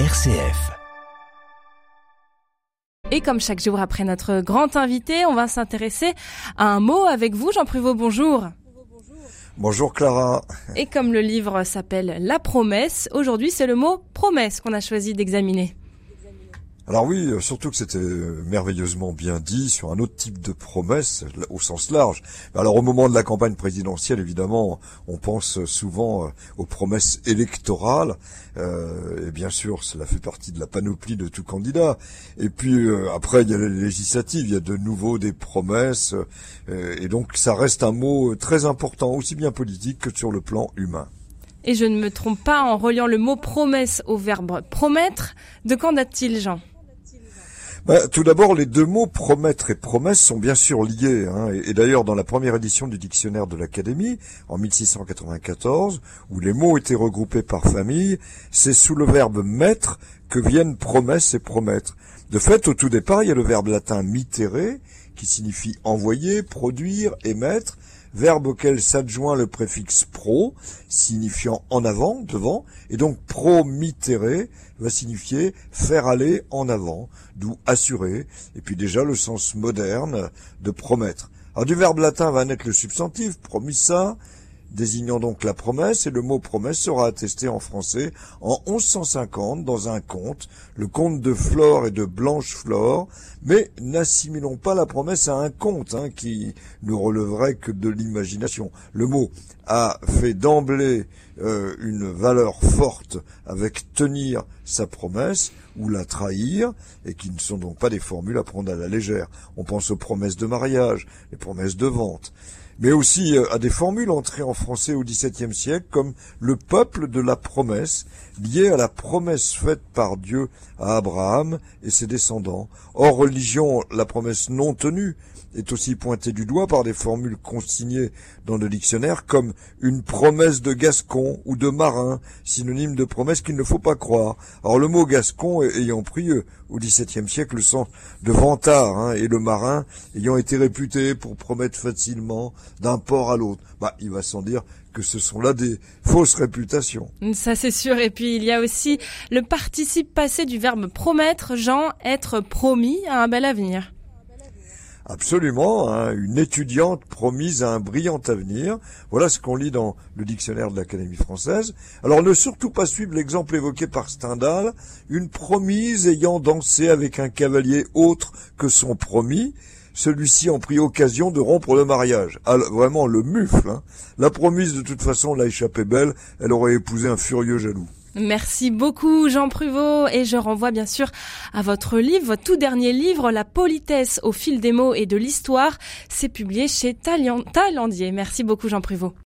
RCF. Et comme chaque jour après notre grand invité, on va s'intéresser à un mot avec vous, Jean Pruvot, bonjour. Bonjour Clara. Et comme le livre s'appelle La promesse, aujourd'hui c'est le mot promesse qu'on a choisi d'examiner. Alors oui, euh, surtout que c'était merveilleusement bien dit sur un autre type de promesse au sens large. Alors au moment de la campagne présidentielle, évidemment, on pense souvent euh, aux promesses électorales. Euh, et bien sûr, cela fait partie de la panoplie de tout candidat. Et puis après, il y a les législatives, il y a de nouveau des promesses. et donc ça reste un mot très important, aussi bien politique que sur le plan humain. Et je ne me trompe pas en reliant le mot promesse au verbe promettre. De quand date-t-il, Jean? Bah, tout d'abord, les deux mots promettre et promesse sont bien sûr liés. Hein, et, d'ailleurs, dans la première édition du dictionnaire de l'Académie, en 1694, où les mots étaient regroupés par famille, c'est sous le verbe mettre que viennent promesse et promettre. De fait, au tout départ, il y a le verbe latin mittere, qui signifie envoyer, produire, émettre, verbe auquel s'adjoint le préfixe pro, signifiant en avant, devant, et donc promittere va signifier faire aller en avant, d'où assurer, et puis déjà le sens moderne de promettre. Alors du verbe latin va naître le substantif promissa, désignant donc la promesse, et le mot promesse sera attesté en français en 1150 dans un conte, le conte de Flore et de Blanche-Flore, mais n'assimilons pas la promesse à un conte hein, qui ne releverait que de l'imagination. Le mot a fait d'emblée euh, une valeur forte avec tenir sa promesse ou la trahir, et qui ne sont donc pas des formules à prendre à la légère. On pense aux promesses de mariage, les promesses de vente mais aussi euh, à des formules entrées en français au XVIIe siècle, comme le peuple de la promesse, lié à la promesse faite par Dieu à Abraham et ses descendants. Hors religion, la promesse non tenue est aussi pointée du doigt par des formules consignées dans le dictionnaire comme une promesse de gascon ou de marin, synonyme de promesse qu'il ne faut pas croire. Alors le mot gascon ayant pris euh, au XVIIe siècle le sens de vantard, hein, et le marin ayant été réputé pour promettre facilement d'un port à l'autre. Bah, il va sans dire que ce sont là des fausses réputations. Ça c'est sûr. Et puis il y a aussi le participe passé du verbe promettre, Jean, être promis à un bel avenir. Absolument, hein, une étudiante promise à un brillant avenir. Voilà ce qu'on lit dans le dictionnaire de l'Académie française. Alors ne surtout pas suivre l'exemple évoqué par Stendhal, une promise ayant dansé avec un cavalier autre que son promis, celui-ci en prit occasion de rompre le mariage. Ah, vraiment le mufle. Hein. La promise de toute façon l'a échappé belle, elle aurait épousé un furieux jaloux. Merci beaucoup Jean Pruvot et je renvoie bien sûr à votre livre, votre tout dernier livre, La politesse au fil des mots et de l'histoire. C'est publié chez Thaïlandier. Merci beaucoup Jean Pruvot.